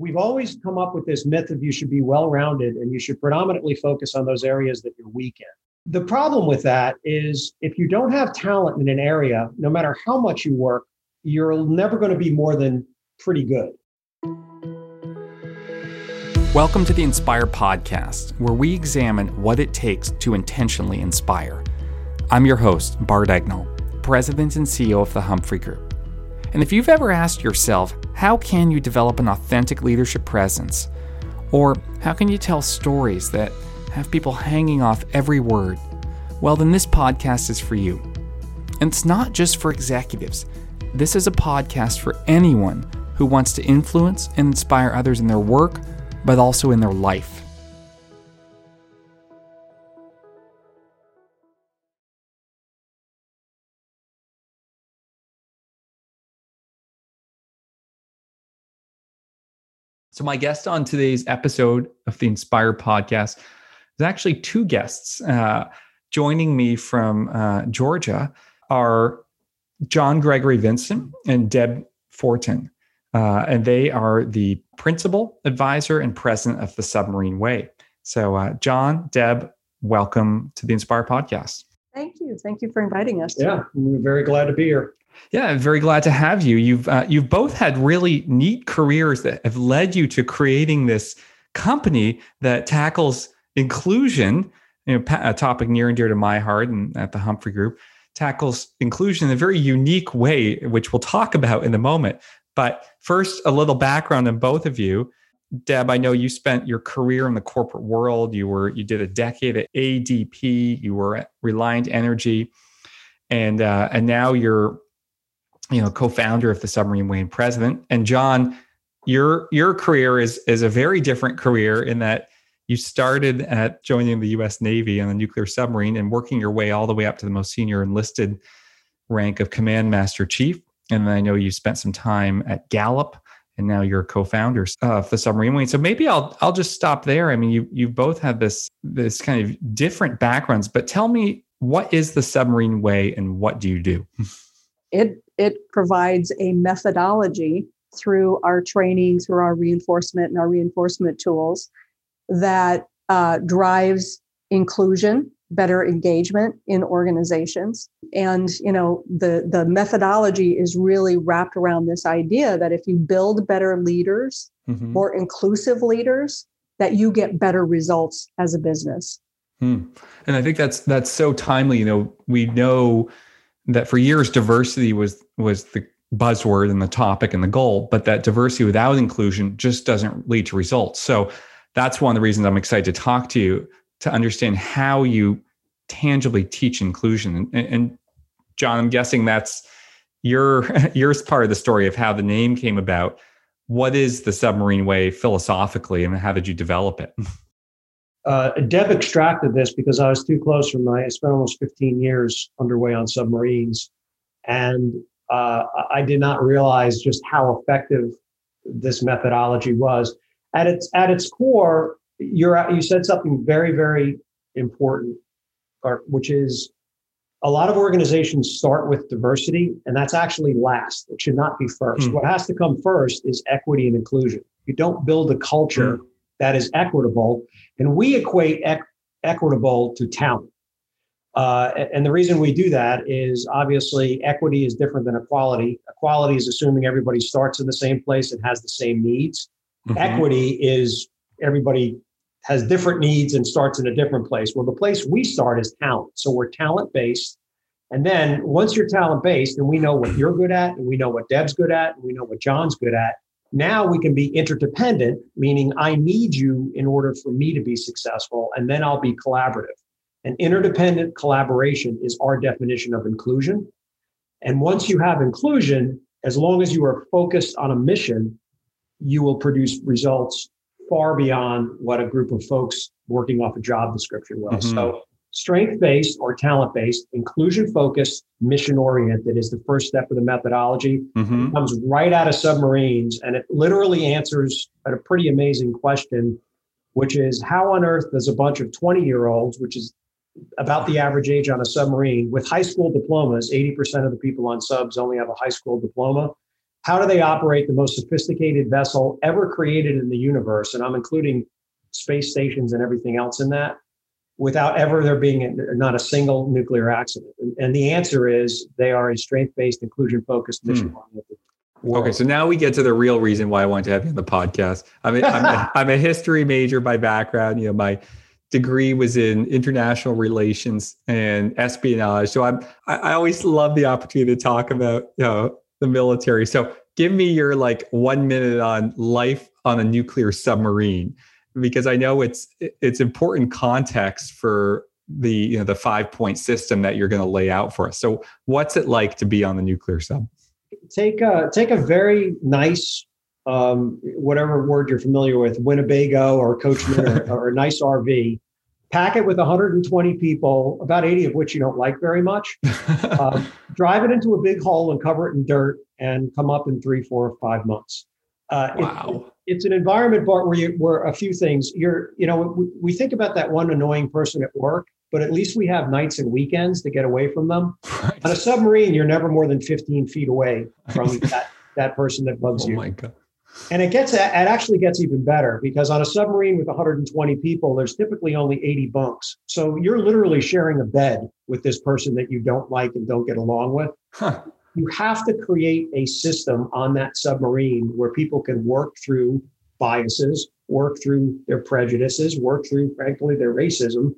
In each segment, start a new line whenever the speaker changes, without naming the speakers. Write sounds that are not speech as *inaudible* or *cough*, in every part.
we've always come up with this myth of you should be well rounded and you should predominantly focus on those areas that you're weak in. The problem with that is if you don't have talent in an area, no matter how much you work, you're never going to be more than pretty good.
Welcome to the Inspire Podcast, where we examine what it takes to intentionally inspire. I'm your host, Bart Egnal, President and CEO of the Humphrey Group. And if you've ever asked yourself, how can you develop an authentic leadership presence? Or how can you tell stories that have people hanging off every word? Well, then this podcast is for you. And it's not just for executives, this is a podcast for anyone who wants to influence and inspire others in their work, but also in their life. So, my guest on today's episode of the Inspire podcast is actually two guests. Uh, joining me from uh, Georgia are John Gregory Vincent and Deb Fortin. Uh, and they are the principal advisor and president of the Submarine Way. So, uh, John, Deb, welcome to the Inspire podcast.
Thank you. Thank you for inviting us.
Yeah, we're very glad to be here.
Yeah, I'm very glad to have you. You've uh, you've both had really neat careers that have led you to creating this company that tackles inclusion, you know, a topic near and dear to my heart, and at the Humphrey Group tackles inclusion in a very unique way, which we'll talk about in a moment. But first, a little background on both of you. Deb, I know you spent your career in the corporate world. You were you did a decade at ADP. You were at Reliant Energy, and uh, and now you're you know, co-founder of the Submarine Way and president. And John, your your career is is a very different career in that you started at joining the U.S. Navy on a nuclear submarine and working your way all the way up to the most senior enlisted rank of Command Master Chief. And I know you spent some time at Gallup, and now you're co-founders of the Submarine Way. So maybe I'll I'll just stop there. I mean, you you've both had this this kind of different backgrounds, but tell me what is the Submarine Way and what do you do?
It it provides a methodology through our training, through our reinforcement and our reinforcement tools that uh, drives inclusion, better engagement in organizations. And you know, the the methodology is really wrapped around this idea that if you build better leaders, mm-hmm. more inclusive leaders, that you get better results as a business.
Hmm. And I think that's that's so timely. You know, we know that for years diversity was was the buzzword and the topic and the goal, but that diversity without inclusion just doesn't lead to results. So that's one of the reasons I'm excited to talk to you to understand how you tangibly teach inclusion. And, and John, I'm guessing that's your *laughs* your part of the story of how the name came about. What is the submarine way philosophically, and how did you develop it? *laughs*
Uh, Deb extracted this because I was too close from my. I spent almost 15 years underway on submarines, and uh, I did not realize just how effective this methodology was. At its at its core, you're you said something very very important, which is a lot of organizations start with diversity, and that's actually last. It should not be first. Hmm. What has to come first is equity and inclusion. You don't build a culture. Hmm that is equitable. And we equate ec- equitable to talent. Uh, and the reason we do that is obviously equity is different than equality. Equality is assuming everybody starts in the same place and has the same needs. Mm-hmm. Equity is everybody has different needs and starts in a different place. Well, the place we start is talent. So we're talent based. And then once you're talent based and we know what you're good at and we know what Deb's good at and we know what John's good at, now we can be interdependent, meaning I need you in order for me to be successful, and then I'll be collaborative. And interdependent collaboration is our definition of inclusion. And once you have inclusion, as long as you are focused on a mission, you will produce results far beyond what a group of folks working off a job description will. Mm-hmm. So Strength based or talent based, inclusion focused, mission oriented is the first step of the methodology. Mm-hmm. It comes right out of submarines and it literally answers a pretty amazing question, which is how on earth does a bunch of 20 year olds, which is about the average age on a submarine with high school diplomas, 80% of the people on subs only have a high school diploma. how do they operate the most sophisticated vessel ever created in the universe? And I'm including space stations and everything else in that without ever there being a, not a single nuclear accident. And, and, the answer is they are a strength based, inclusion focused mission.
Hmm. Okay, so now we get to the real reason why I wanted to have you on the podcast. I'm a, I'm, a, *laughs* I'm a history major by background. You know, my degree was in international relations and espionage. So I'm I, I always love the opportunity to talk about you know the military. So give me your like one minute on life on a nuclear submarine because I know it's it's important context for the you know the five point system that you're going to lay out for us. So what's it like to be on the nuclear sub?
Take a take a very nice um, whatever word you're familiar with, Winnebago or Coachman or, *laughs* or a nice RV, pack it with 120 people, about 80 of which you don't like very much. *laughs* um, drive it into a big hole and cover it in dirt and come up in three, four, or five months.
Uh, wow.
It, it's an environment, Bart, where you where a few things. You're, you know, we, we think about that one annoying person at work, but at least we have nights and weekends to get away from them. Right. On a submarine, you're never more than 15 feet away from *laughs* that that person that bugs
oh
you.
Oh my god.
And it gets it actually gets even better because on a submarine with 120 people, there's typically only 80 bunks. So you're literally sharing a bed with this person that you don't like and don't get along with. Huh. You have to create a system on that submarine where people can work through biases, work through their prejudices, work through, frankly, their racism,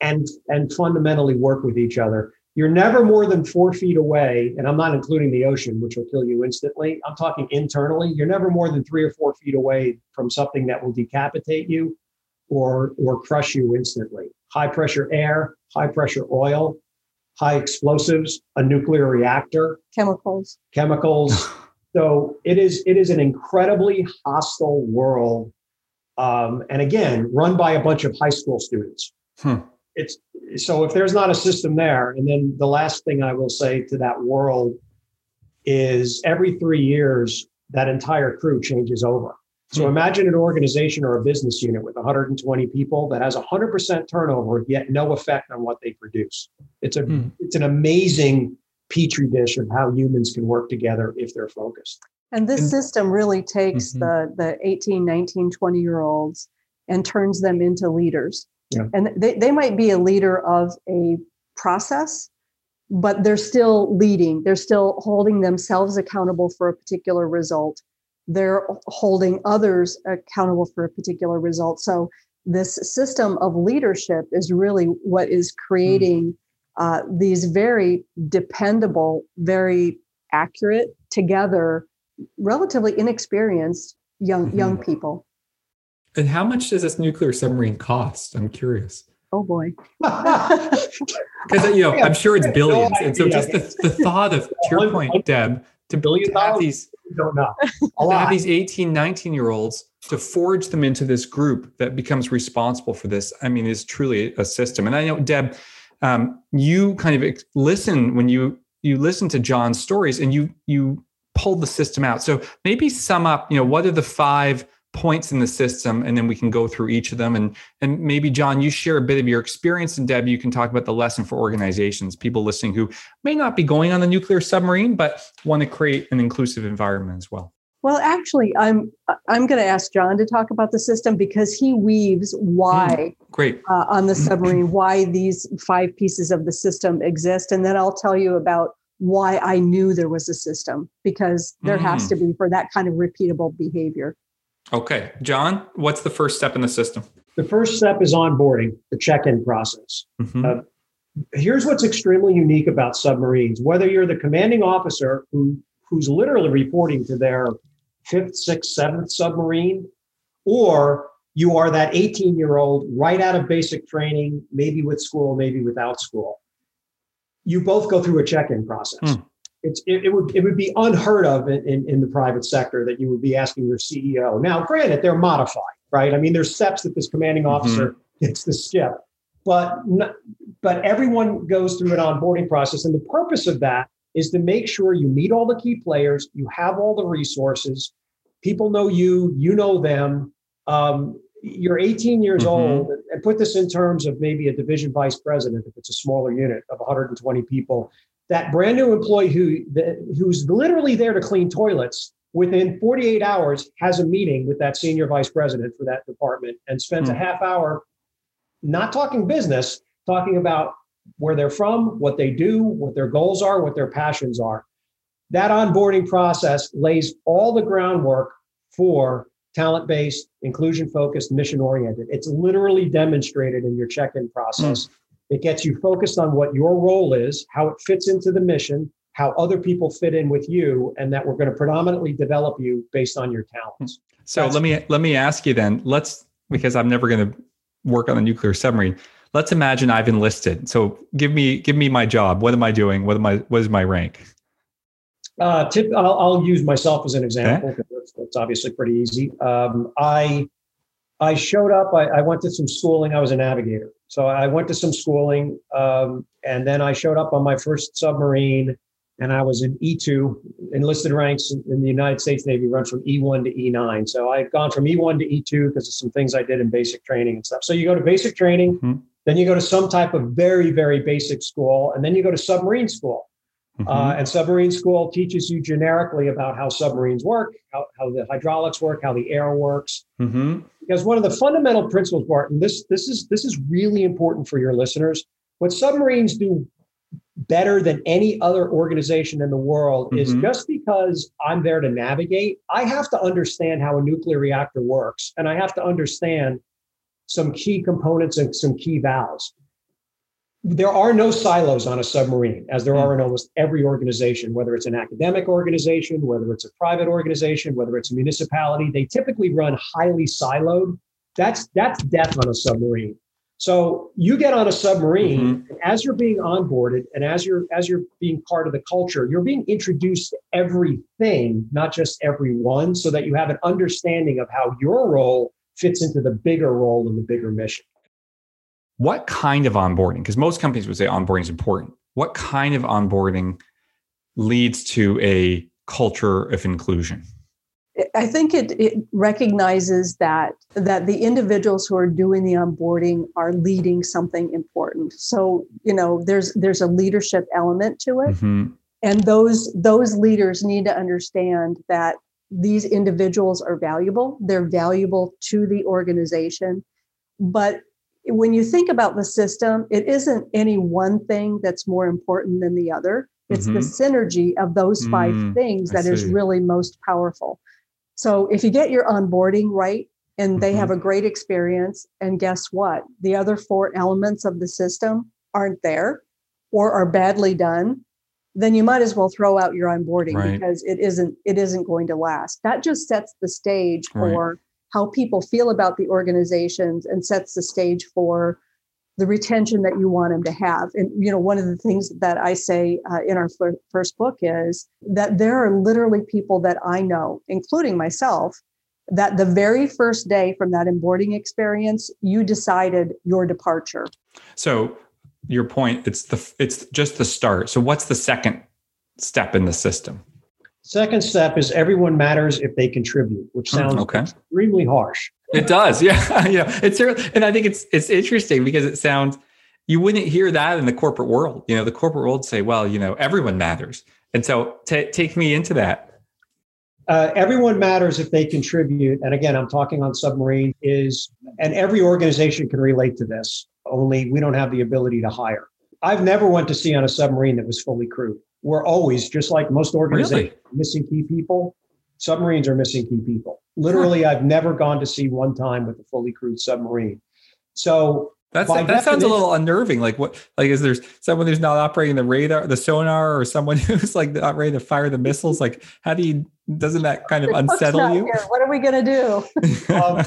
and and fundamentally work with each other. You're never more than four feet away, and I'm not including the ocean, which will kill you instantly. I'm talking internally. You're never more than three or four feet away from something that will decapitate you or, or crush you instantly. High pressure air, high pressure oil, high explosives, a nuclear reactor,
chemicals,
chemicals. *laughs* so it is it is an incredibly hostile world, um, and again, run by a bunch of high school students. Hmm it's so if there's not a system there, and then the last thing I will say to that world is every three years that entire crew changes over. So hmm. imagine an organization or a business unit with 120 people that has 100% turnover, yet no effect on what they produce. It's a hmm. it's an amazing petri dish of how humans can work together if they're focused.
And this and, system really takes mm-hmm. the the 18, 19, 20 year olds and turns them into leaders. Yeah. And they, they might be a leader of a process, but they're still leading. They're still holding themselves accountable for a particular result. They're holding others accountable for a particular result. So, this system of leadership is really what is creating mm. uh, these very dependable, very accurate, together, relatively inexperienced young mm-hmm. young people.
And how much does this nuclear submarine cost? I'm curious.
Oh boy. *laughs* *laughs*
Because you know, I'm sure it's billions. And so just the, the thought of *laughs* to your point, Deb, to, billion to have these
don't know. *laughs*
to have these 18, 19 year olds to forge them into this group that becomes responsible for this, I mean, is truly a system. And I know, Deb, um, you kind of listen when you you listen to John's stories and you you pulled the system out. So maybe sum up, you know, what are the five points in the system and then we can go through each of them. And and maybe john you share a bit of your experience and deb you can talk about the lesson for organizations people listening who may not be going on the nuclear submarine but want to create an inclusive environment as well.
Well actually i'm i'm going to ask john to talk about the system because he weaves why mm,
great.
uh, on the submarine why these five pieces of the system exist and then i'll tell you about why i knew there was a system because there mm. has to be for that kind of repeatable behavior
Okay. John, what's the first step in the system?
The first step is onboarding, the check in process. Mm-hmm. Uh, here's what's extremely unique about submarines whether you're the commanding officer who, who's literally reporting to their fifth, sixth, seventh submarine, or you are that 18 year old right out of basic training, maybe with school, maybe without school. You both go through a check in process. Mm it's it, it, would it would be unheard of in, in, in, the private sector that you would be asking your CEO. Now, granted, they're modified, right? I mean, there's steps that this commanding mm-hmm. officer mm-hmm. gets to skip, but but everyone goes through an onboarding process, and the purpose of that is to make sure you meet all the key players, you have all the resources, people know you, you know them. Um, you're 18 years mm-hmm. old, and put this in terms of maybe a division vice president if it's a smaller unit of 120 people that brand new employee who who's literally there to clean toilets within 48 hours has a meeting with that senior vice president for that department and spends mm. a half hour not talking business talking about where they're from what they do what their goals are what their passions are that onboarding process lays all the groundwork for talent based inclusion focused mission oriented it's literally demonstrated in your check-in process mm. It gets you focused on what your role is, how it fits into the mission, how other people fit in with you, and that we're going to predominantly develop you based on your talents.
So That's- let me let me ask you then. Let's because I'm never going to work on a nuclear submarine. Let's imagine I've enlisted. So give me give me my job. What am I doing? What am I? What is my rank?
Uh, tip, I'll, I'll use myself as an example okay. that's, obviously pretty easy. Um, I I showed up. I, I, went to some schooling. I was a navigator, so I went to some schooling, um, and then I showed up on my first submarine, and I was in E2 enlisted ranks in the United States Navy run from E1 to E9. So I had gone from E1 to E2 because of some things I did in basic training and stuff. So you go to basic training, mm-hmm. then you go to some type of very very basic school, and then you go to submarine school. Mm-hmm. Uh, and submarine school teaches you generically about how submarines work, how, how the hydraulics work, how the air works. Mm-hmm. Because one of the fundamental principles, Barton, this this is this is really important for your listeners. What submarines do better than any other organization in the world mm-hmm. is just because I'm there to navigate, I have to understand how a nuclear reactor works, and I have to understand some key components and some key valves there are no silos on a submarine, as there hmm. are in almost every organization, whether it's an academic organization, whether it's a private organization, whether it's a municipality. They typically run highly siloed. That's that's death on a submarine. So you get on a submarine, mm-hmm. and as you're being onboarded, and as you're as you're being part of the culture, you're being introduced to everything, not just everyone, so that you have an understanding of how your role fits into the bigger role and the bigger mission
what kind of onboarding because most companies would say onboarding is important. What kind of onboarding leads to a culture of inclusion?
I think it, it recognizes that that the individuals who are doing the onboarding are leading something important. So you know there's there's a leadership element to it. Mm-hmm. and those those leaders need to understand that these individuals are valuable. They're valuable to the organization. But when you think about the system, it isn't any one thing that's more important than the other. It's mm-hmm. the synergy of those five mm, things that is really most powerful. So if you get your onboarding right and they mm-hmm. have a great experience, and guess what? The other four elements of the system aren't there or are badly done, then you might as well throw out your onboarding right. because it isn't it isn't going to last. That just sets the stage for right how people feel about the organizations and sets the stage for the retention that you want them to have. And you know, one of the things that I say uh, in our first book is that there are literally people that I know, including myself, that the very first day from that onboarding experience, you decided your departure.
So, your point, it's the it's just the start. So, what's the second step in the system?
Second step is everyone matters if they contribute, which hmm, sounds okay. extremely harsh.
It does, *laughs* yeah, yeah. It's and I think it's it's interesting because it sounds you wouldn't hear that in the corporate world. You know, the corporate world say, well, you know, everyone matters, and so t- take me into that.
Uh, everyone matters if they contribute, and again, I'm talking on submarine is, and every organization can relate to this. Only we don't have the ability to hire. I've never went to sea on a submarine that was fully crewed we're always just like most organizations really? missing key people. Submarines are missing key people. Literally, huh. I've never gone to sea one time with a fully crewed submarine. So
that's that sounds a little unnerving. Like what? Like is there someone who's not operating the radar, the sonar, or someone *laughs* who's like not ready to fire the missiles? Like how do you? Doesn't that kind of unsettle you?
Here. What are we going to do? um,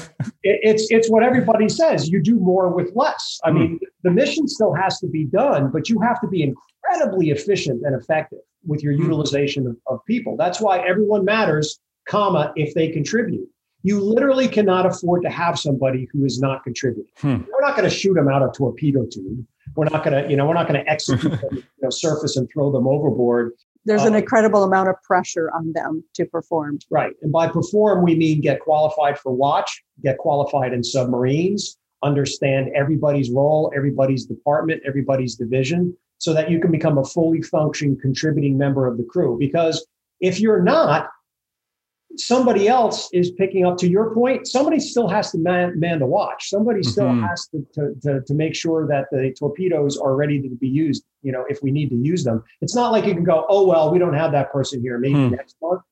it, it's it's what everybody says. You do more with less. I mm. mean, the mission still has to be done, but you have to be incredibly efficient and effective with your mm-hmm. utilization of, of people. That's why everyone matters, comma, if they contribute. You literally cannot afford to have somebody who is not contributing. Hmm. We're not going to shoot them out a torpedo tube. We're not going to, you know, we're not going to execute *laughs* them, you know, surface and throw them overboard.
There's an uh, incredible amount of pressure on them to perform.
Right. And by perform, we mean get qualified for watch, get qualified in submarines, understand everybody's role, everybody's department, everybody's division, so that you can become a fully functioning contributing member of the crew. Because if you're not, somebody else is picking up to your point somebody still has to man, man the watch somebody still mm-hmm. has to, to, to, to, make sure that the torpedoes are ready to be used you know if we need to use them it's not like you can go oh well we don't have that person here maybe mm. next month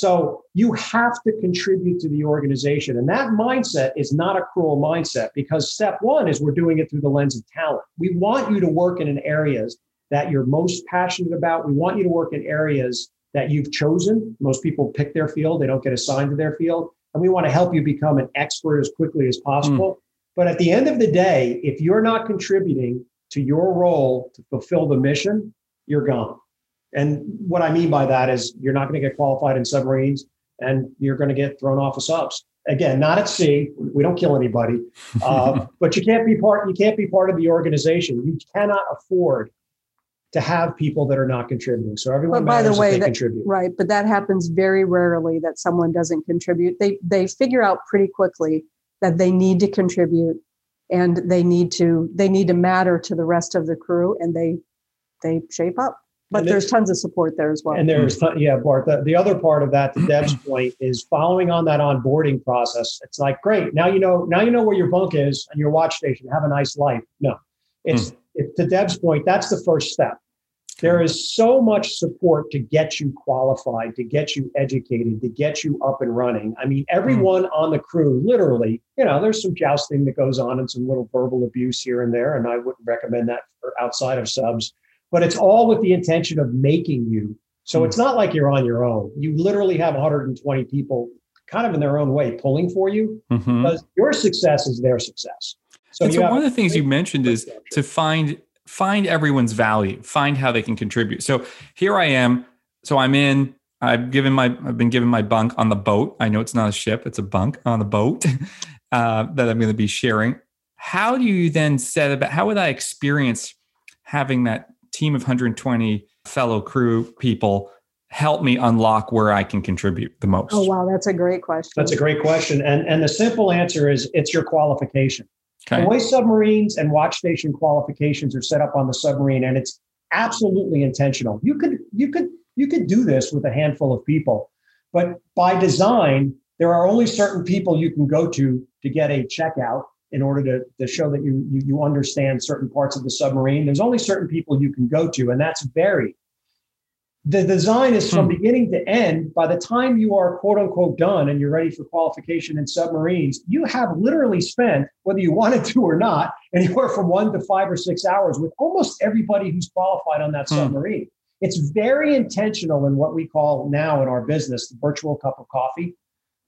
so you have to contribute to the organization and that mindset is not a cruel mindset because step one is we're doing it through the lens of talent we want you to work in areas that you're most passionate about we want you to work in areas that you've chosen. Most people pick their field, they don't get assigned to their field. And we want to help you become an expert as quickly as possible. Mm. But at the end of the day, if you're not contributing to your role to fulfill the mission, you're gone. And what I mean by that is you're not going to get qualified in submarines and you're going to get thrown off of subs. Again, not at sea. We don't kill anybody, *laughs* uh, but you can't be part. You can't be part of the organization. You cannot afford to have people that are not contributing. So everyone but by the way, that, contribute.
Right, but that happens very rarely that someone doesn't contribute. They they figure out pretty quickly that they need to contribute and they need to they need to matter to the rest of the crew and they they shape up. But there's tons of support there as well.
And there's yeah, Bart. The, the other part of that, to Deb's point, is following on that onboarding process. It's like, great, now you know now you know where your bunk is and your watch station. Have a nice life. No, it's mm to Deb's point, that's the first step. There is so much support to get you qualified, to get you educated, to get you up and running. I mean, everyone mm. on the crew, literally, you know, there's some jousting that goes on and some little verbal abuse here and there, and I wouldn't recommend that for outside of subs. But it's all with the intention of making you. So mm. it's not like you're on your own. You literally have 120 people, kind of in their own way, pulling for you mm-hmm. because your success is their success.
So, and so one of the things you mentioned is to find find everyone's value, find how they can contribute. So here I am. So I'm in. I've given my. I've been given my bunk on the boat. I know it's not a ship; it's a bunk on the boat *laughs* uh, that I'm going to be sharing. How do you then set about? How would I experience having that team of 120 fellow crew people help me unlock where I can contribute the most?
Oh wow, that's a great question.
That's a great question, and and the simple answer is it's your qualification. Okay. The way submarines and watch station qualifications are set up on the submarine, and it's absolutely intentional. You could you could you could do this with a handful of people, but by design, there are only certain people you can go to to get a checkout in order to, to show that you, you you understand certain parts of the submarine. There's only certain people you can go to, and that's very the design is from hmm. beginning to end. By the time you are quote unquote done and you're ready for qualification in submarines, you have literally spent, whether you *laughs* wanted to or not, anywhere from one to five or six hours with almost everybody who's qualified on that hmm. submarine. It's very intentional in what we call now in our business the virtual cup of coffee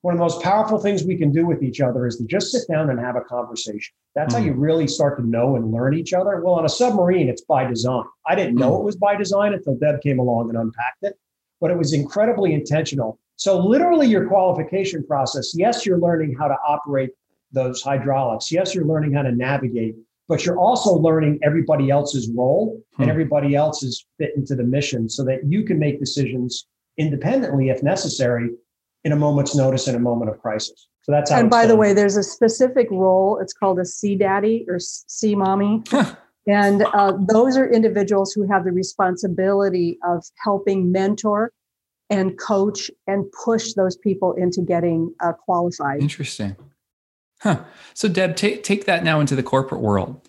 one of the most powerful things we can do with each other is to just sit down and have a conversation. That's mm. how you hmm. really start to know and learn each other. Well, on a submarine, it's by design. I didn't know mm. it was by design until Deb came along and unpacked it, but it was incredibly intentional. So, literally, your qualification process yes, you're learning how to operate those hydraulics. Yes, you're learning how to navigate, but you're also learning everybody else's role and hmm. everybody else's fit into the mission so that you can make decisions independently if necessary in a moment's notice in a moment of crisis. So that's how.
And by done. the way, there's a specific role. It's called a sea daddy or sea mommy. and uh, those are individuals who have the responsibility of helping mentor and coach and push those people into getting uh, qualified.
Interesting. Huh. So, Deb, take, take that now into the corporate world.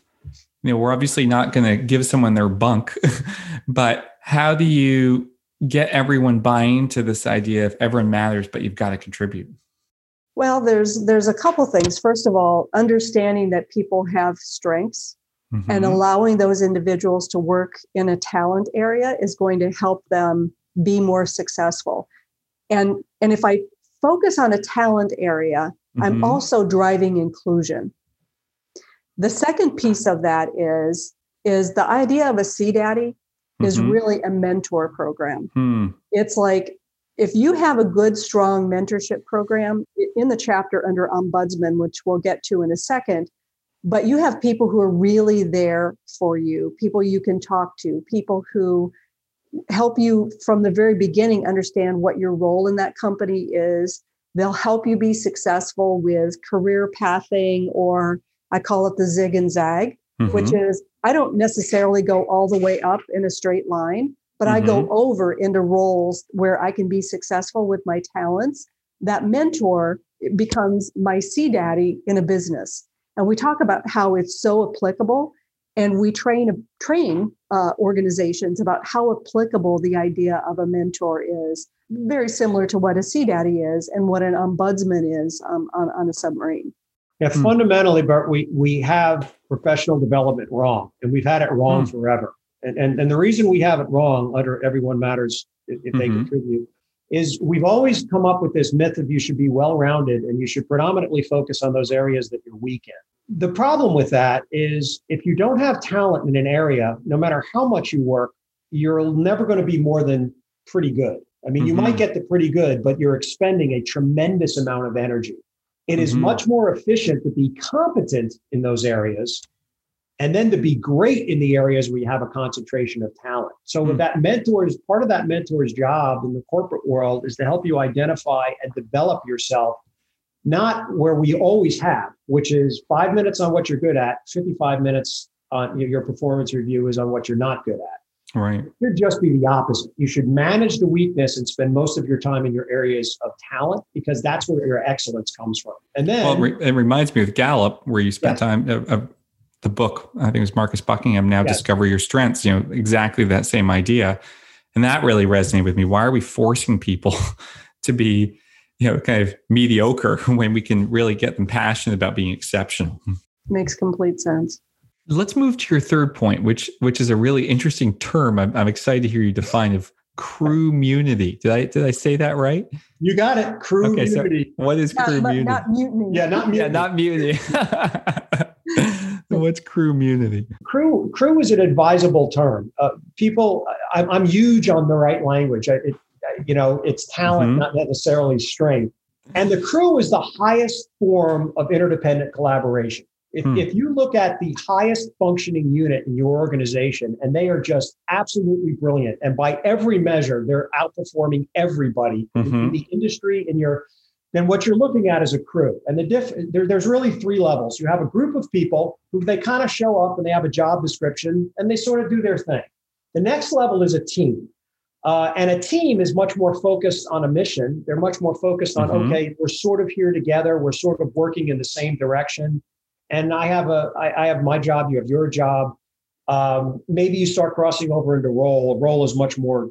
You know, we're obviously not going to give someone their bunk, *laughs* but how do you get everyone buying to this idea of everyone matters, but you've got to contribute?
Well, there's there's a couple things. First of all, understanding that people have strengths mm-hmm. and allowing those individuals to work in a talent area is going to help them be more successful. And and if I focus on a talent area, mm-hmm. I'm also driving inclusion. The second piece of that is is the idea of a sea daddy is mm-hmm. really a mentor program. Hmm. It's like if you have a good, strong mentorship program in the chapter under ombudsman, which we'll get to in a second, but you have people who are really there for you, people you can talk to, people who help you from the very beginning understand what your role in that company is. They'll help you be successful with career pathing, or I call it the zig and zag. Mm-hmm. which is I don't necessarily go all the way up in a straight line, but mm-hmm. I go mm-hmm. over into roles where I can be successful with my talents. That mentor becomes my sea daddy in a business. And we talk about how it's so applicable. And we train train uh, organizations about how applicable the idea of a mentor is. Very similar to what a sea daddy is and what an ombudsman is um, on, on a submarine.
Yeah, hmm. fundamentally, Bart, we we have professional development wrong, and we've had it wrong hmm. forever. And, and and the reason we have it wrong under everyone matters if, if they mm-hmm. contribute is we've always come up with this myth of you should be well rounded and you should predominantly focus on those areas that you're weak in. The problem with that is if you don't have talent in an area, no matter how much you work, you're never going to be more than pretty good. I mean, mm-hmm. you might mm-hmm. get the pretty good, but you're expending a tremendous amount of energy. It mm-hmm. is much more efficient to be competent in those areas and then to be great in the areas where you have a concentration of talent. So mm-hmm. that mentor's part of that mentor's job in the corporate world is to help you identify and develop yourself, not where we always have, which is five minutes on what you're good at, 55 minutes on your performance review is on what you're not good at.
Right. It
should just be the opposite. You should manage the weakness and spend most of your time in your areas of talent because that's where your excellence comes from. And then,
well, it, re- it reminds me of Gallup, where you spent time. Uh, uh, the book, I think it was Marcus Buckingham. Now yes. discover your strengths. You know, exactly that same idea, and that really resonated with me. Why are we forcing people *laughs* to be, you know, kind of mediocre *laughs* when we can really get them passionate about being exceptional?
Makes complete sense.
Let's move to your third point, which which is a really interesting term. I'm, I'm excited to hear you define of crewmunity. Did I did I say that right?
You got it. Crew okay, so
what is
crewmunity? Not mutiny.
Yeah, not mutiny.
Yeah, not mutiny. *laughs* What's crewmunity?
Crew crew is an advisable term. Uh, people, I, I'm huge on the right language. I, it, you know, it's talent, mm-hmm. not necessarily strength. And the crew is the highest form of interdependent collaboration. If, hmm. if you look at the highest functioning unit in your organization, and they are just absolutely brilliant, and by every measure, they're outperforming everybody mm-hmm. in the industry, in your then what you're looking at is a crew. And the diff, there, there's really three levels. You have a group of people who they kind of show up and they have a job description and they sort of do their thing. The next level is a team. Uh, and a team is much more focused on a mission. They're much more focused on, mm-hmm. okay, we're sort of here together. We're sort of working in the same direction and I have a I, I have my job, you have your job. Um, maybe you start crossing over into role. A role is much more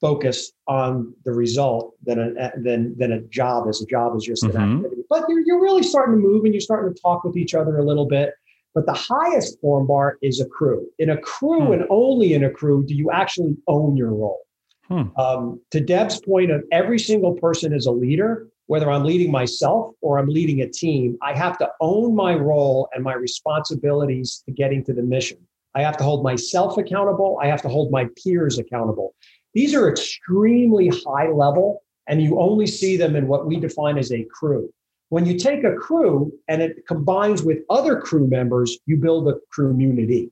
focused on the result than a than than a job is. A job is just mm-hmm. an activity. But you're, you're really starting to move and you're starting to talk with each other a little bit. But the highest form bar is a crew. In a crew hmm. and only in a crew do you actually own your role. Hmm. Um, to Deb's point of every single person is a leader, whether I'm leading myself or I'm leading a team, I have to own my role and my responsibilities to getting to the mission. I have to hold myself accountable. I have to hold my peers accountable. These are extremely high level, and you only see them in what we define as a crew. When you take a crew and it combines with other crew members, you build a crewmunity.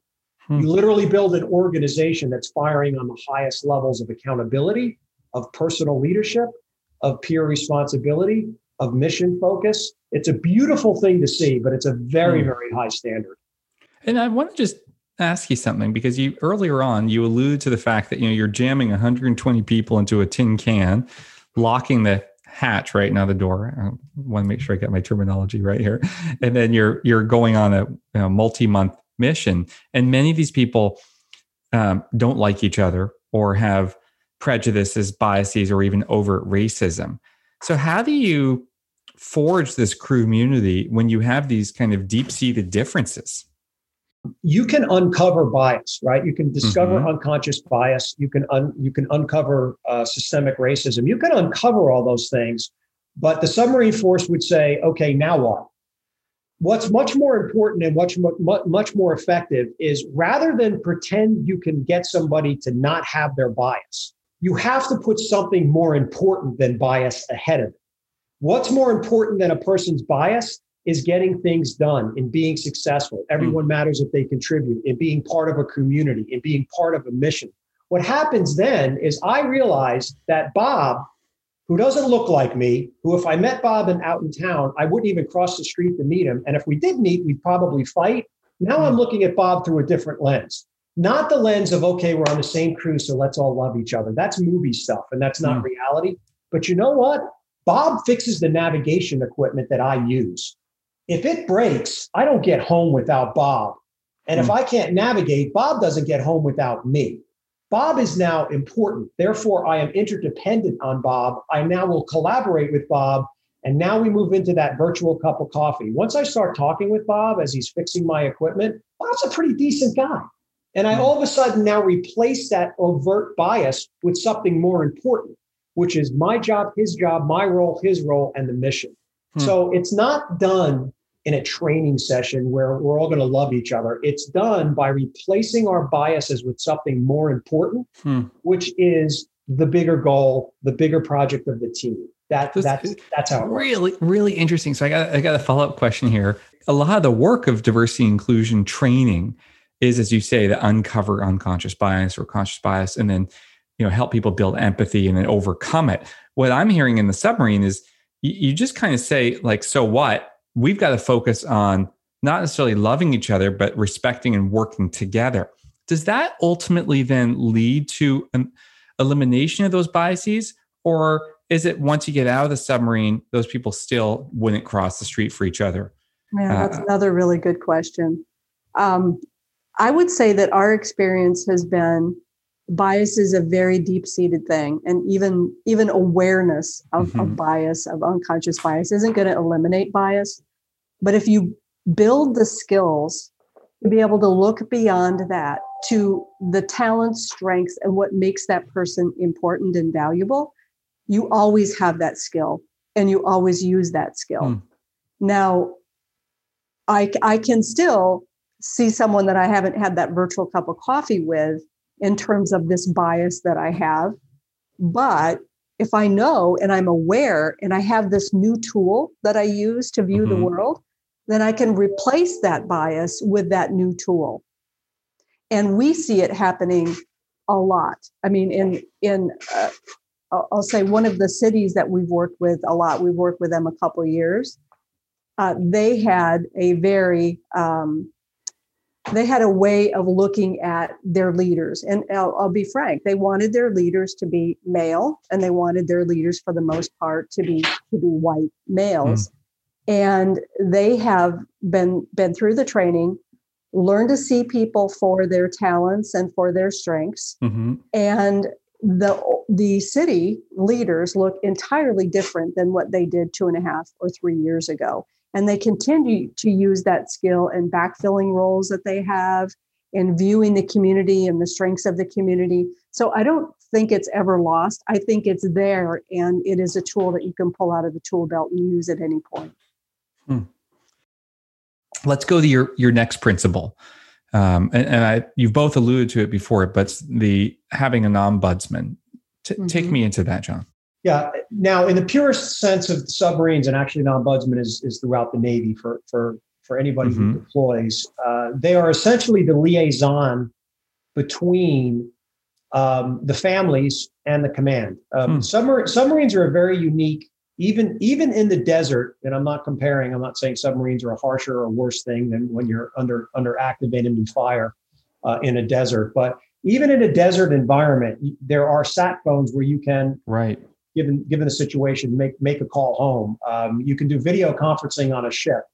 Hmm. You literally build an organization that's firing on the highest levels of accountability, of personal leadership, of peer responsibility, of mission focus. It's a beautiful thing to see, but it's a very, mm. very high standard.
And I want to just ask you something because you earlier on you allude to the fact that you know you're jamming 120 people into a tin can, locking the hatch right now the door. I want to make sure I get my terminology right here. And then you're you're going on a you know, multi-month mission, and many of these people um, don't like each other or have prejudices, biases, or even overt racism. So, how do you forge this crewmunity when you have these kind of deep seated differences?
You can uncover bias, right? You can discover mm-hmm. unconscious bias. You can un, you can uncover uh, systemic racism. You can uncover all those things, but the submarine force would say, "Okay, now what?" What's much more important and much much more effective is rather than pretend you can get somebody to not have their bias, you have to put something more important than bias ahead of it. What's more important than a person's bias is getting things done and being successful. Everyone mm. matters if they contribute, in being part of a community, in being part of a mission. What happens then is I realize that Bob, who doesn't look like me, who if I met Bob in, out in town, I wouldn't even cross the street to meet him. And if we did meet, we'd probably fight Now I'm looking at Bob through a different lens. Not the lens of, okay, we're on the same crew, so let's all love each other. That's movie stuff and that's not mm. reality. But you know what? Bob fixes the navigation equipment that I use. If it breaks, I don't get home without Bob. And mm. if I can't navigate, Bob doesn't get home without me. Bob is now important. Therefore, I am interdependent on Bob. I now will collaborate with Bob. And now we move into that virtual cup of coffee. Once I start talking with Bob as he's fixing my equipment, Bob's a pretty decent guy. And I hmm. all of a sudden now replace that overt bias with something more important, which is my job, his job, my role, his role, and the mission. Hmm. So it's not done in a training session where we're all going to love each other. It's done by replacing our biases with something more important, hmm. which is the bigger goal, the bigger project of the team. That, that's that's how it
really works. really interesting. So I got I got a follow up question here. A lot of the work of diversity inclusion training is, as you say, to uncover unconscious bias or conscious bias, and then you know help people build empathy and then overcome it. What I'm hearing in the submarine is you, you just kind of say like, so what? We've got to focus on not necessarily loving each other, but respecting and working together. Does that ultimately then lead to an elimination of those biases, or is it once you get out of the submarine, those people still wouldn't cross the street for each other?
Yeah, that's uh, another really good question. Um, I would say that our experience has been bias is a very deep-seated thing, and even even awareness of, mm-hmm. of bias, of unconscious bias, isn't going to eliminate bias. But if you build the skills to be able to look beyond that to the talent, strengths, and what makes that person important and valuable, you always have that skill and you always use that skill. Mm. Now, I, I can still see someone that I haven't had that virtual cup of coffee with in terms of this bias that I have. But if I know and I'm aware and I have this new tool that I use to view mm-hmm. the world, then I can replace that bias with that new tool. And we see it happening a lot. I mean, in in uh, I'll say one of the cities that we've worked with a lot. We've worked with them a couple years. Uh, they had a very um, they had a way of looking at their leaders. And I'll, I'll, be frank, they wanted their leaders to be male and they wanted their leaders for the most part to be to be white males. Mm. And they have been been through the training, learned to see people for their talents and for their strengths. Mm-hmm. And the the city leaders look entirely different than what they did two and a half or three years ago and they continue to use that skill in backfilling roles that they have in viewing the community and the strengths of the community. So i don't think it's ever lost. I think it's there and it is a tool that you can pull out of the tool belt and use at any point. Hmm.
let's go to your your next principle. Um, and, and I, you've both alluded to it before but the having an ombudsman T- mm-hmm. take me into that john
yeah. Now, in the purest sense of submarines, and actually, an ombudsman is, is throughout the Navy for for for anybody mm-hmm. who deploys. Uh, they are essentially the liaison between um, the families and the command. Um, hmm. submar- submarines are a very unique, even even in the desert. And I'm not comparing. I'm not saying submarines are a harsher or worse thing than when you're under under active enemy fire uh, in a desert. But even in a desert environment, there are sat phones where you can
right
given given the situation, make make a call home. Um, you can do video conferencing on a ship.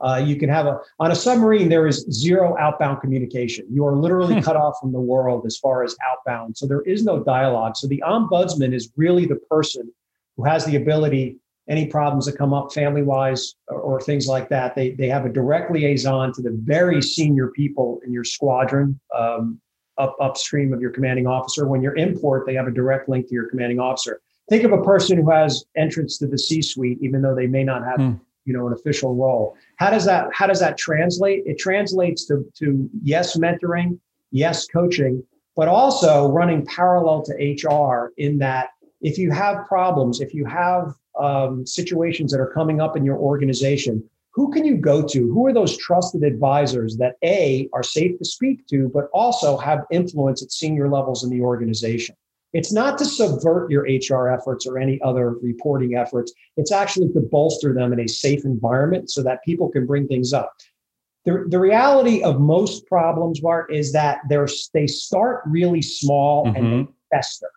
Uh, you can have a on a submarine. There is zero outbound communication. You are literally hmm. cut off from the world as far as outbound. So there is no dialogue. So the ombudsman is really the person who has the ability. Any problems that come up family wise or, or things like that, they they have a direct liaison to the very senior people in your squadron. Um, up upstream of your commanding officer. When you're in port, they have a direct link to your commanding officer think of a person who has entrance to the C-suite, even though they may not have, hmm. you know, an official role. How does that how does that translate? It translates to to yes, mentoring, yes, coaching, but also running parallel to HR in that if you have problems, if you have um, situations that are coming up in your organization, who can you go to? Who are those trusted advisors that A, are safe to speak to, but also have influence at senior levels in the organization? It's not to subvert your HR efforts or any other reporting efforts. It's actually to bolster them in a safe environment so that people can bring things up. the, the reality of most problems, Bart, is that they're, they start really small mm-hmm. and they fester.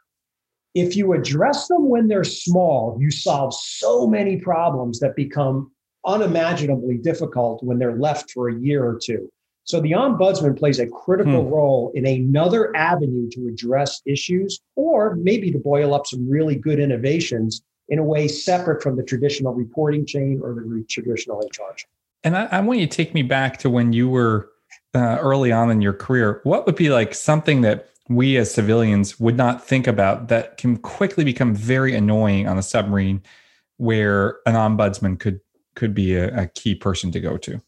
If you address them when they're small, you solve so many problems that become unimaginably difficult when they're left for a year or two. So the ombudsman plays a critical hmm. role in another avenue to address issues or maybe to boil up some really good innovations in a way separate from the traditional reporting chain or the traditional HR chain.
And I, I want you to take me back to when you were uh, early on in your career. What would be like something that we as civilians would not think about that can quickly become very annoying on a submarine where an ombudsman could could be a, a key person to go to?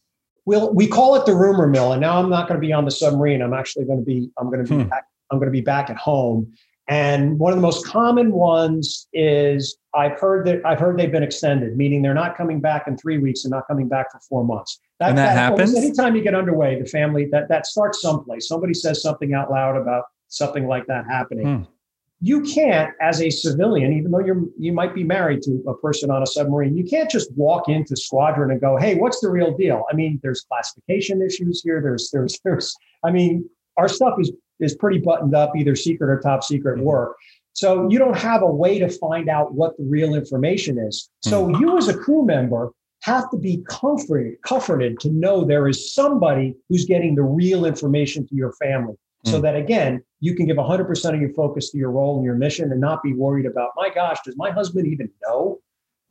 Well, we call it the rumor mill, and now I'm not going to be on the submarine. I'm actually going to be I'm going to be hmm. back, I'm going to be back at home. And one of the most common ones is I've heard that I've heard they've been extended, meaning they're not coming back in three weeks and not coming back for four months.
That, and that, that happens
anytime you get underway. The family that that starts someplace. Somebody says something out loud about something like that happening. Hmm. You can't, as a civilian, even though you're you might be married to a person on a submarine, you can't just walk into squadron and go, "Hey, what's the real deal?" I mean, there's classification issues here. There's there's there's. I mean, our stuff is is pretty buttoned up, either secret or top secret mm-hmm. work. So you don't have a way to find out what the real information is. So mm-hmm. you as a crew member have to be comforted, comforted to know there is somebody who's getting the real information to your family. So mm. that again, you can give 100% of your focus to your role and your mission and not be worried about, my gosh, does my husband even know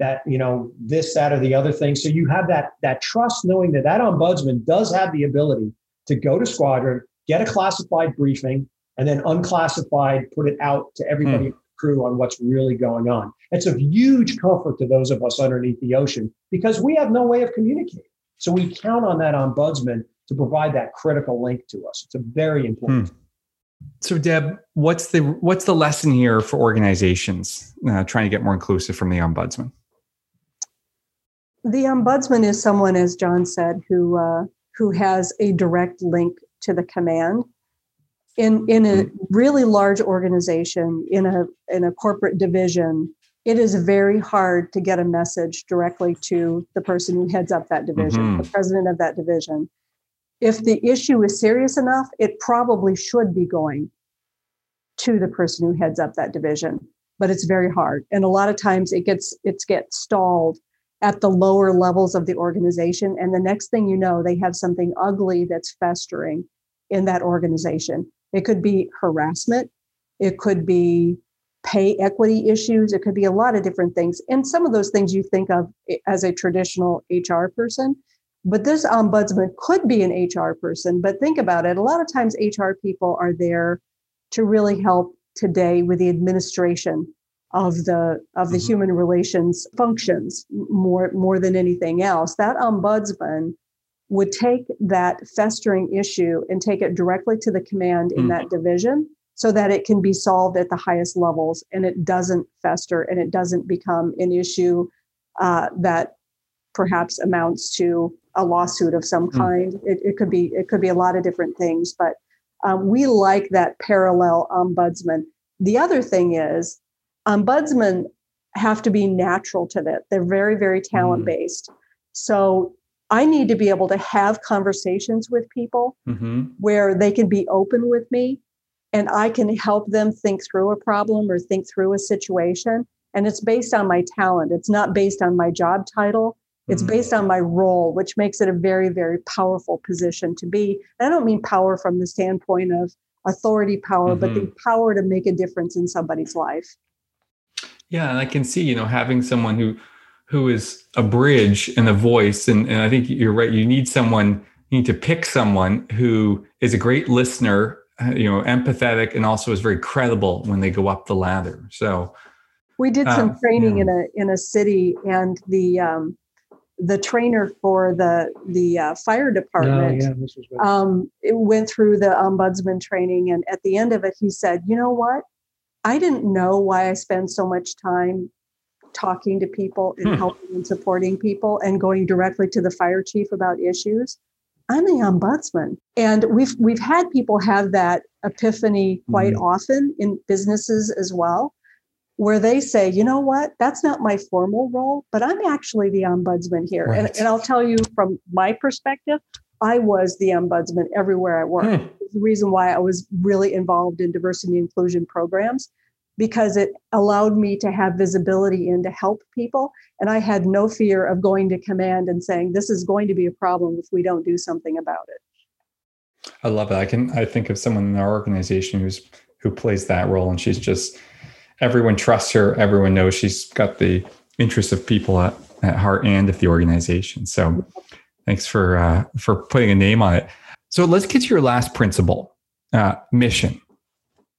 that, you know, this, that, or the other thing? So you have that, that trust knowing that that ombudsman does have the ability to go to squadron, get a classified briefing, and then unclassified, put it out to everybody mm. crew on what's really going on. It's a huge comfort to those of us underneath the ocean because we have no way of communicating. So we count on that ombudsman to provide that critical link to us. It's a very important. Hmm.
So, Deb, what's the what's the lesson here for organizations uh, trying to get more inclusive from the ombudsman?
The ombudsman is someone, as John said, who uh, who has a direct link to the command. In in a hmm. really large organization, in a in a corporate division, it is very hard to get a message directly to the person who heads up that division, mm-hmm. the president of that division if the issue is serious enough, it probably should be going to the person who heads up that division. But it's very hard. And a lot of times it gets it gets stalled at the lower levels of the organization. And the next thing you know, they have something ugly that's festering in that organization. It could be harassment, it could be pay equity issues, it could be a lot of different things. And some of those things you think of eh, as a traditional HR person, but this ombudsman could be an HR person. But think about it a lot of times, HR people are there to really help today with the administration of the of the mm-hmm. human relations functions more more than anything else that ombudsman would take that festering issue and take it directly to the command in mm-hmm. that division so that it can be solved at the highest levels and it doesn't fester and it doesn't become an issue uh, that perhaps amounts to a lawsuit of some hmm. kind. Mm. It, it, could be it could be a lot of different things, but um, we like that parallel ombudsman. The other thing is, ombudsmen have to be natural to that. They're very very talent based. Mm. So I need to be able to have conversations with people mm-hmm. where they can be open with me and I can help them think through a problem or think through a situation. And it's based on my talent. It's not based on my job title. It's mm-hmm. based on my role, which makes it a very, very powerful position to be. And I don't mean power from the standpoint of authority power, mm-hmm. but the mm-hmm. power to make a difference in somebody's life.
Yeah, and I can see, you know, having someone who who is a bridge and a voice, and, and I think you're right. You need someone, you need to pick someone who is a great listener, you know, empathetic, and also is very credible when they go up the ladder. So
we did some uh, training yeah. in a in a city, and the um, the trainer for the the uh, fire department oh, yeah, um, went through the ombudsman training, and at the end of it, he said, "You know what? I didn't know why I spend so much time talking to people and hmm. helping and supporting people, and going directly to the fire chief about issues. I'm the ombudsman, and we've we've had people have that epiphany quite mm-hmm. often in businesses as well." Where they say, you know what, that's not my formal role, but I'm actually the ombudsman here. Right. And, and I'll tell you from my perspective, I was the ombudsman everywhere I worked. Hmm. The reason why I was really involved in diversity and inclusion programs because it allowed me to have visibility and to help people. And I had no fear of going to command and saying, this is going to be a problem if we don't do something about it.
I love it. I can I think of someone in our organization who's who plays that role and she's just everyone trusts her, everyone knows she's got the interests of people at, at heart and of the organization. So thanks for uh, for putting a name on it. So let's get to your last principle, uh, mission.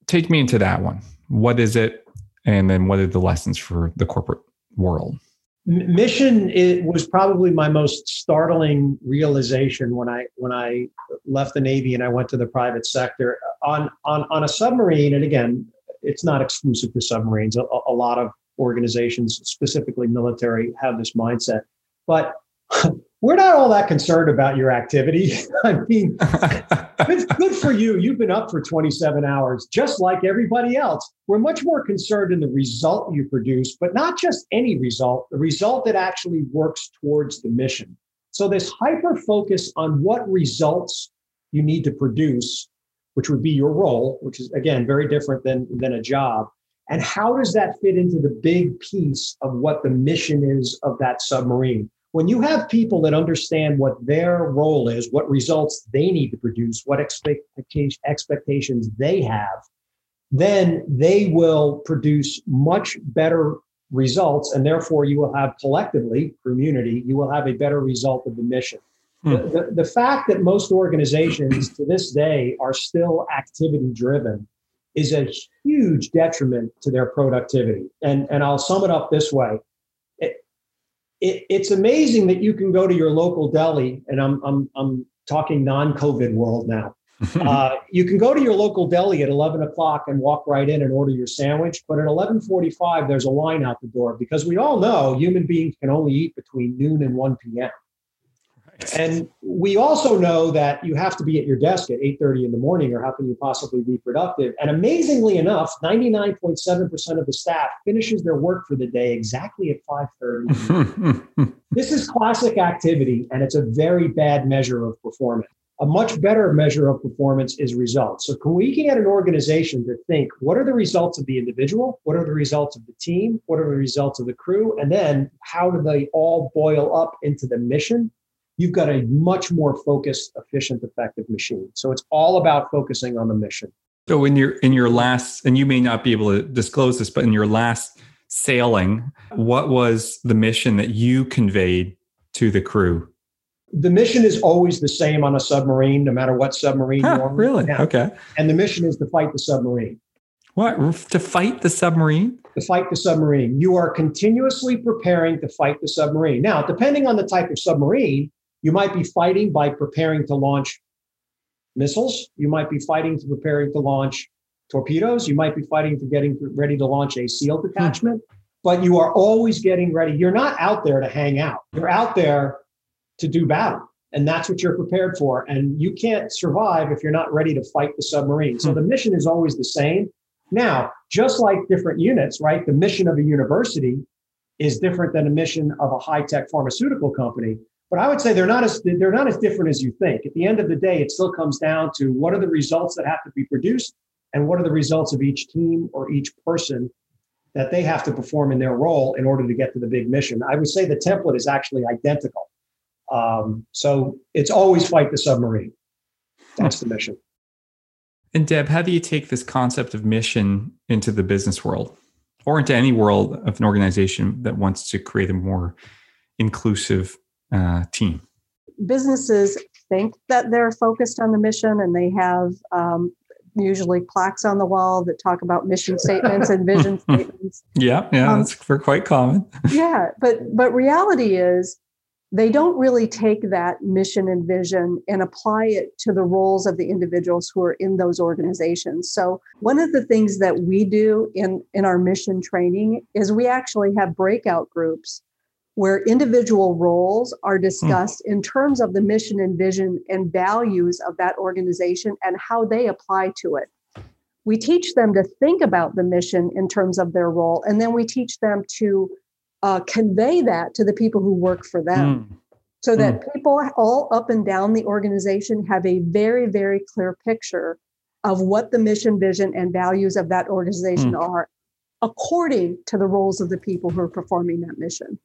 Take me into that one what is it and then what are the lessons for the corporate world
mission it was probably my most startling realization when i when i left the navy and i went to the private sector on on on a submarine and again it's not exclusive to submarines a, a lot of organizations specifically military have this mindset but *laughs* we're not all that concerned about your activity. *laughs* I mean, *laughs* it's good for you. You've been up for 27 hours, just like everybody else. We're much more concerned in the result you produce, but not just any result, the result that actually works towards the mission. So, this hyper focus on what results you need to produce, which would be your role, which is, again, very different than, than a job. And how does that fit into the big piece of what the mission is of that submarine? when you have people that understand what their role is, what results they need to produce, what expectations they have, then they will produce much better results. And therefore, you will have collectively, community, you will have a better result of the mission. Hmm. The, the, the fact that most organizations to this day are still activity driven is a huge detriment to their productivity. And, and I'll sum it up this way it, it's amazing that you can go to your local deli, and I'm I'm I'm talking non-COVID world now. *laughs* uh, you can go to your local deli at 11 o'clock and walk right in and order your sandwich, but at 11:45 there's a line out the door because we all know human beings can only eat between noon and 1 p.m. And we also know that you have to be at your desk at 8:30 in the morning, or how can you possibly be productive? And amazingly enough, 99.7% of the staff finishes their work for the day exactly at 5:30. *laughs* this is classic activity, and it's a very bad measure of performance. A much better measure of performance is results. So, can we get an organization to think what are the results of the individual? What are the results of the team? What are the results of the crew? And then how do they all boil up into the mission you've got a much more focused, efficient, effective machine. So it's all about focusing on the mission.
So in your in your last, and you may not be able to disclose this, but in your last sailing, what was the mission that you conveyed to the crew?
The mission is always the same on a submarine, no matter what submarine huh,
you're on. Really? Yeah. Okay.
And the mission is to fight the submarine.
What? To fight the submarine?
To fight the submarine. You are continuously preparing to fight the submarine. Now, depending on the type of submarine, you might be fighting by preparing to launch missiles. You might be fighting to preparing to launch torpedoes. You might be fighting to getting ready to launch a SEAL detachment. Hmm. But you are always getting ready. You're not out there to hang out. You're out there to do battle. And that's what you're prepared for. And you can't survive if you're not ready to fight the submarine. So hmm. the mission is always the same. Now, just like different units, right? The mission of a university is different than a mission of a high tech pharmaceutical company. But I would say they're not as they're not as different as you think. At the end of the day, it still comes down to what are the results that have to be produced and what are the results of each team or each person that they have to perform in their role in order to get to the big mission. I would say the template is actually identical. Um, so it's always fight the submarine. That's the mission.
And Deb, how do you take this concept of mission into the business world or into any world of an organization that wants to create a more inclusive uh, team?
Businesses think that they're focused on the mission and they have um, usually plaques on the wall that talk about mission statements and vision *laughs* statements.
Yeah, yeah, um, that's for quite common. *laughs*
yeah, but but reality is they don't really take that mission and vision and apply it to the roles of the individuals who are in those organizations. So one of the things that we do in in our mission training is we actually have breakout groups where individual roles are hmm. discussed mm. in terms of the mission and vision and values of that organization and how they apply to it. We teach them to think about the mission in terms of their role, and then we teach them to uh, convey that to the people who work for them. Mm. so that mm. people all up and down the organization have a very, very clear picture of what the mission, vision, and values of that organization mm. are according to the roles of the people who are performing that mission.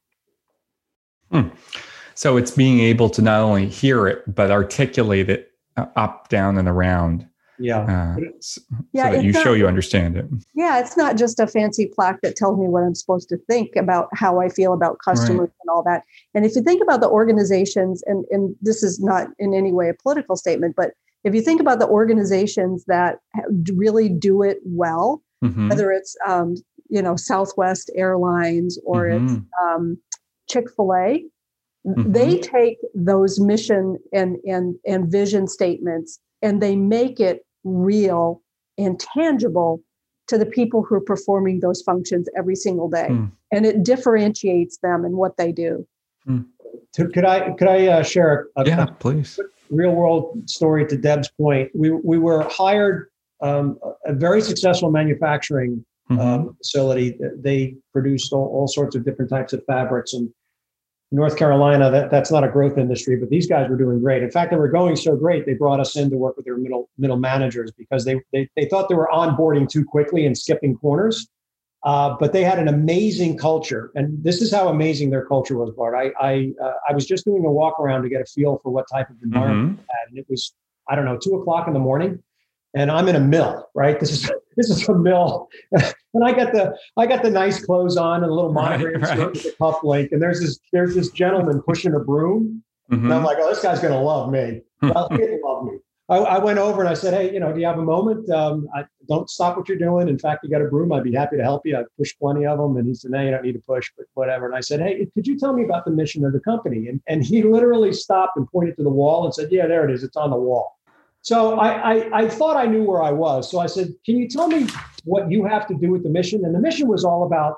Hmm. So it's being able to not only hear it, but articulate it uh, up, down, and around.
Yeah. Uh,
so, yeah, that you not, show you understand it.
Yeah, it's not just a fancy plaque that tells me what I'm supposed to think about how I feel about customers right. and all that. And if you think about the organizations, and, and this is not in any way a political statement, but if you think about the organizations that really do it well, mm-hmm. whether it's um, you know Southwest Airlines or mm-hmm. it's um, Chick Fil A, mm-hmm. they take those mission and and and vision statements and they make it real and tangible to the people who are performing those functions every single day mm. and it differentiates them and what they do
mm. could i could i uh, share
a, yeah, a please
real world story to deb's point we we were hired um, a very successful manufacturing mm-hmm. um, facility they produced all, all sorts of different types of fabrics and North Carolina, that, that's not a growth industry, but these guys were doing great. In fact, they were going so great, they brought us in to work with their middle middle managers because they they, they thought they were onboarding too quickly and skipping corners. Uh, but they had an amazing culture, and this is how amazing their culture was, Bart. I I, uh, I was just doing a walk around to get a feel for what type of environment mm-hmm. had, and it was I don't know two o'clock in the morning, and I'm in a mill, right? This is *laughs* this is a mill, and I got the I got the nice clothes on and a little monogram right, right. with a cuff link, and there's this there's this gentleman pushing a broom, mm-hmm. and I'm like, oh, this guy's gonna love me. Well, he didn't love me. I, I, went over and I said, hey, you know, do you have a moment? Um, I, don't stop what you're doing. In fact, you got a broom. I'd be happy to help you. I pushed plenty of them, and he said, no, you don't need to push, but whatever. And I said, hey, could you tell me about the mission of the company? And and he literally stopped and pointed to the wall and said, yeah, there it is. It's on the wall. So I, I, I, thought I knew where I was. So I said, Can you tell me what you have to do with the mission? And the mission was all about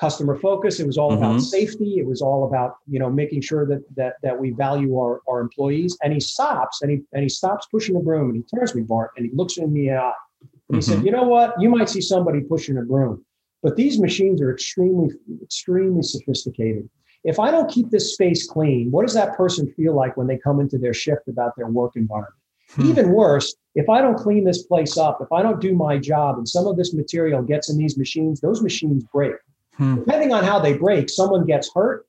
customer focus. It was all mm-hmm. about safety. It was all about, you know, making sure that that that we value our, our employees. And he stops and he and he stops pushing the broom and he turns me, Bart, and he looks in me eye. And he mm-hmm. said, You know what? You might see somebody pushing a broom, but these machines are extremely, extremely sophisticated. If I don't keep this space clean, what does that person feel like when they come into their shift about their work environment? Hmm. Even worse, if I don't clean this place up, if I don't do my job and some of this material gets in these machines, those machines break. Hmm. Depending on how they break, someone gets hurt.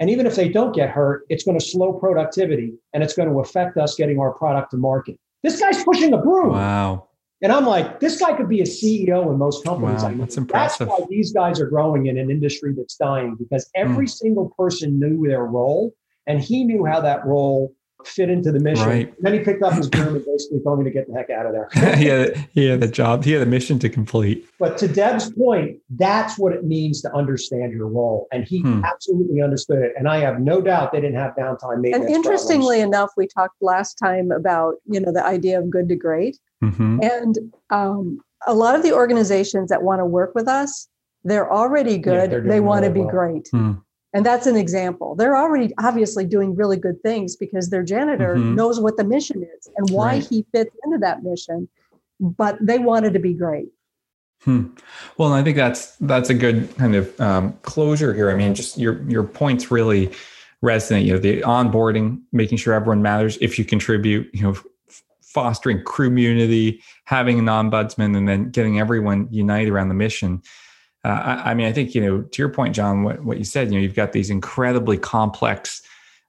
And even if they don't get hurt, it's going to slow productivity and it's going to affect us getting our product to market. This guy's pushing a broom.
Wow.
And I'm like, this guy could be a CEO in most companies.
Wow, that's impressive.
That's why these guys are growing in an industry that's dying because every mm. single person knew their role and he knew how that role fit into the mission. Right. then he picked up his broom and basically told me to get the heck out of there. *laughs*
he, had, he had the job, he had a mission to complete.
But to Deb's point, that's what it means to understand your role. And he hmm. absolutely understood it. And I have no doubt they didn't have downtime
maintenance. And interestingly problems. enough, we talked last time about, you know, the idea of good to great. Mm-hmm. And um, a lot of the organizations that want to work with us, they're already good. Yeah, they want to be well. great. Hmm. And that's an example. They're already obviously doing really good things because their janitor mm-hmm. knows what the mission is and why right. he fits into that mission. But they wanted to be great.
Hmm. Well, I think that's that's a good kind of um, closure here. I mean, just your your points really resonate. You know, the onboarding, making sure everyone matters. If you contribute, you know, fostering crewmunity, having an ombudsman, and then getting everyone united around the mission. Uh, I, I, mean, I think you know, to your point, John, what, what you said, you know, you've got these incredibly complex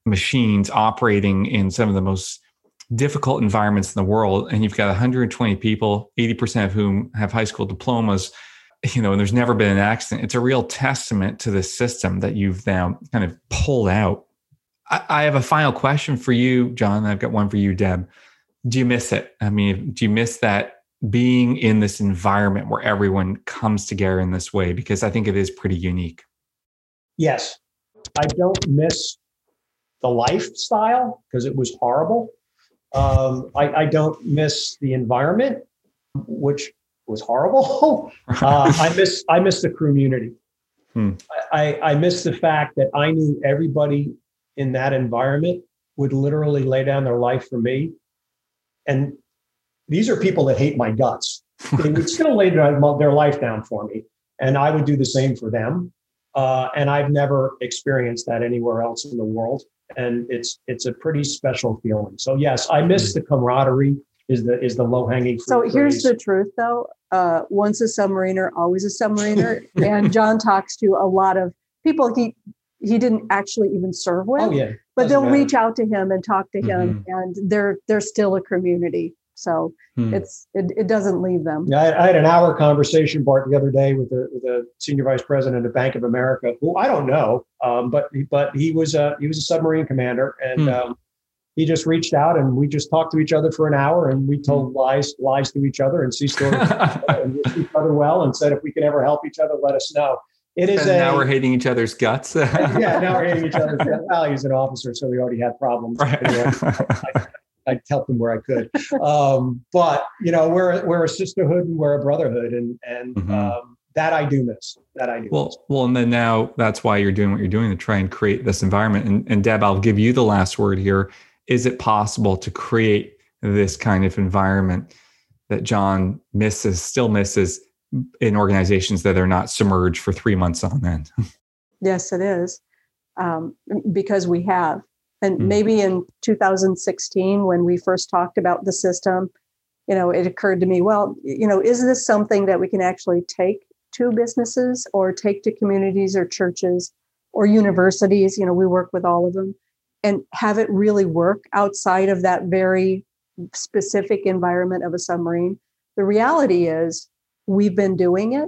machines operating in some of the most difficult environments in the world, and you've got 120 people, 80% of whom have high school diplomas. You know, and there's never been an accident. It's a real testament to the system that you've now kind of pulled out. I, I have a final question for you, John. I've got one for you, Deb. Do you miss it? I mean, do you miss that being in this environment where everyone comes together in this way because I think it is pretty unique.
Yes. I don't miss the lifestyle because it was horrible. Um, I, I, don't miss the environment, which was horrible. *laughs* uh, I miss I miss the crewmunity. Hmm. I, I miss the fact that I knew everybody in that environment would literally lay down their life for me. And these are people that hate my guts. They would *laughs* still lay their, their life down for me, and I would do the same for them. Uh, and I've never experienced that anywhere else in the world. and it's it's a pretty special feeling. So yes, I miss the camaraderie. Is the is the low hanging
So here's the truth, though. Uh, once a submariner, always a submariner. *laughs* and John talks to a lot of people he he didn't actually even serve with.
Oh yeah,
but
Doesn't
they'll
matter.
reach out to him and talk to him, and they're they're still a community. So
Hmm.
it's it, it doesn't leave them.
Yeah, I, I had an hour conversation, Bart, the other day with the with the senior vice president of Bank of America, who I don't know, um, but but he was a he was a submarine commander, and
Hmm.
um, he just reached out and we just talked to each other for an hour, and we
Hmm.
told lies lies to each other and see stories and wished each other well, and said if we can ever help each other, let us know. It is
and
a
now we're hating each other's guts. *laughs*
yeah, now we're hating each other. *laughs* Well, he's an officer, so we already had problems. Anyway,
Right. *laughs*
I'd help them where I could. Um, but you know, we're we're a sisterhood and we're a brotherhood, and and
Mhm.
um, that I do miss. That I do. miss.
Well, well, and then now that's why you're doing what you're doing to try and create this environment. And, and Deb, I'll give you the last word here. Is it possible to create this kind of environment that John misses, still misses in organizations that are not submerged for three months on end? *laughs*
Yes, it is, um, because we have. And
Mm.
maybe in 2016, when we first talked about the system, you know, it occurred to me, well, you know, is this something that we can actually take to businesses or take to communities or churches or universities? You know, we work with all of them and have it really work outside of that very specific environment of a submarine. The reality is, we've been doing it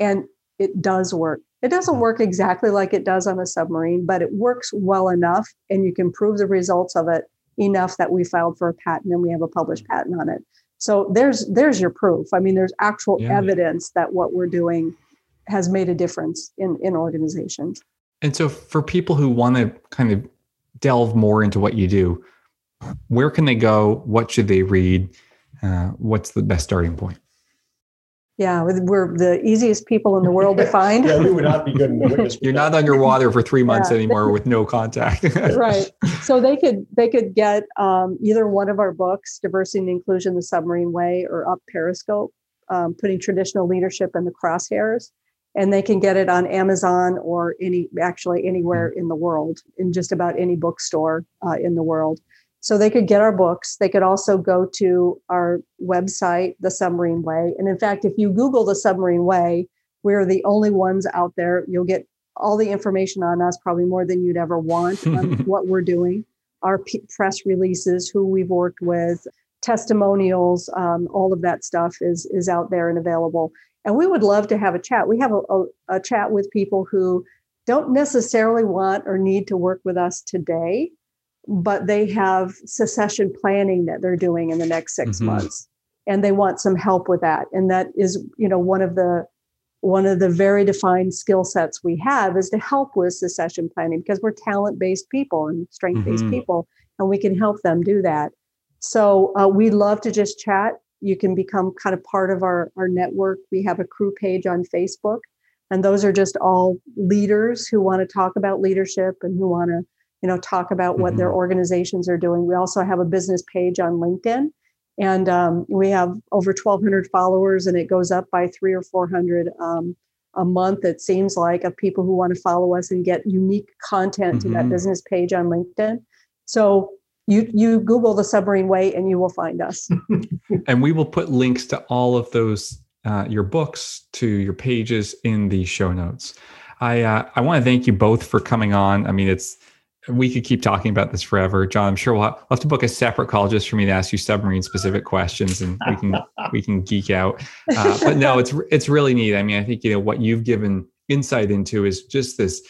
and it does work. It doesn't work exactly like it does on a submarine, but it works well enough, and you can prove the results of it enough that we filed for a patent and we have a published patent on it. So there's there's your proof. I mean, there's actual
Yeah.
evidence that what we're doing has made a difference in in organizations.
And so, for people who want to kind of delve more into what you do, where can they go? What should they read? Uh, what's the best starting point?
Yeah, we're the easiest people in the world to *laughs* find.
yeah, we would not be good in the witness.
You're not underwater for three months
Yeah.
anymore with no contact. *laughs*
right so they could they could get um, either one of our books diversity and inclusion the submarine way or up periscope um, putting traditional leadership in the crosshairs and they can get it on amazon or any actually anywhere in the world in just about any bookstore uh, in the world so they could get our books they could also go to our website the submarine way and in fact if you google the submarine way we're the only ones out there you'll get all the information on us, probably more than you'd ever want on *laughs* what we're doing, our p- press releases, who we've worked with, testimonials, um, all of that stuff is is out there and available. And we would love to have a chat. We have a, a, a chat with people who don't necessarily want or need to work with us today, but they have succession planning that they're doing in the next 6
Mhm.
months, and they want some help with that. And that is, you know, one of the one of the very defined skill sets we have is to help with succession planning because we're talent based people and strength based
Mhm.
people, and we can help them do that. So uh, we love to just chat. You can become kind of part of our, our network. We have a crew page on Facebook, and those are just all leaders who want to talk about leadership and who want to, you know, talk about what their organizations are doing. We also have a business page on LinkedIn, and um, we have over 1,200 followers, and it goes up by three or 400 um, a month. It seems like of people who want to follow us and get unique content to that
Mhm.
business page on LinkedIn. So you you Google the submarine way, and you will find us. *laughs*
and we will put links to all of those uh, your books to your pages in the show notes i uh, i want to thank you both for coming on i mean it's we could keep talking about this forever. John i'm sure we'll have, we'll have to book a separate call just for me to ask you submarine specific questions and we can *laughs* we can geek out. Uh, but no it's it's really neat. I mean i think you know what you've given insight into is just this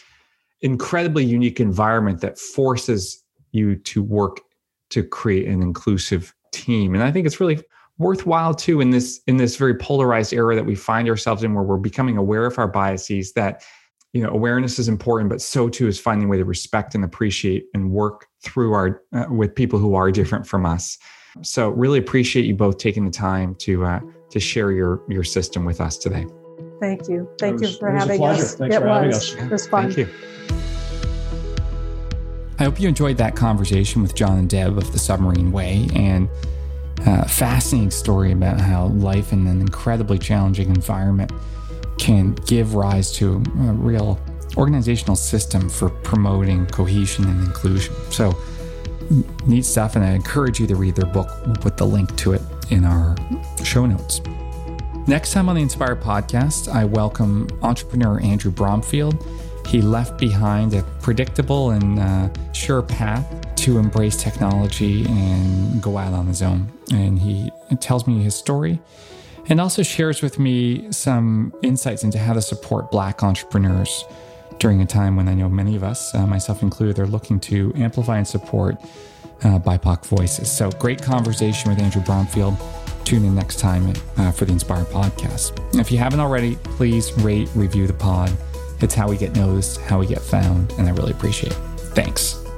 incredibly unique environment that forces you to work to create an inclusive team. And i think it's really worthwhile too in this in this very polarized era that we find ourselves in where we're becoming aware of our biases that you know awareness is important but so too is finding a way to respect and appreciate and work through our uh, with people who are different from us so really appreciate you both taking the time to uh, to share your your system with us today
Thank you. Thank
was-
you for
it was
having
pleasure.
us.
Thanks
it
for having
was.
us.
It was fun.
thank you I hope you enjoyed that conversation with John and Deb of the Submarine Way and uh, fascinating story about how life in an incredibly challenging environment can give rise to a real organizational system for promoting cohesion and inclusion. So, neat stuff. And I encourage you to read their book. We'll put the link to it in our show notes. Next time on the Inspire podcast, I welcome entrepreneur Andrew Bromfield. He left behind a predictable and uh, sure path to embrace technology and go out on his own. And he tells me his story and also shares with me some insights into how to support Black entrepreneurs during a time when I know many of us, uh, myself included, are looking to amplify and support uh, BIPOC voices. So, great conversation with Andrew Bromfield. Tune in next time uh, for the Inspire podcast. If you haven't already, please rate, review the pod. It's how we get noticed, how we get found, and I really appreciate it. Thanks.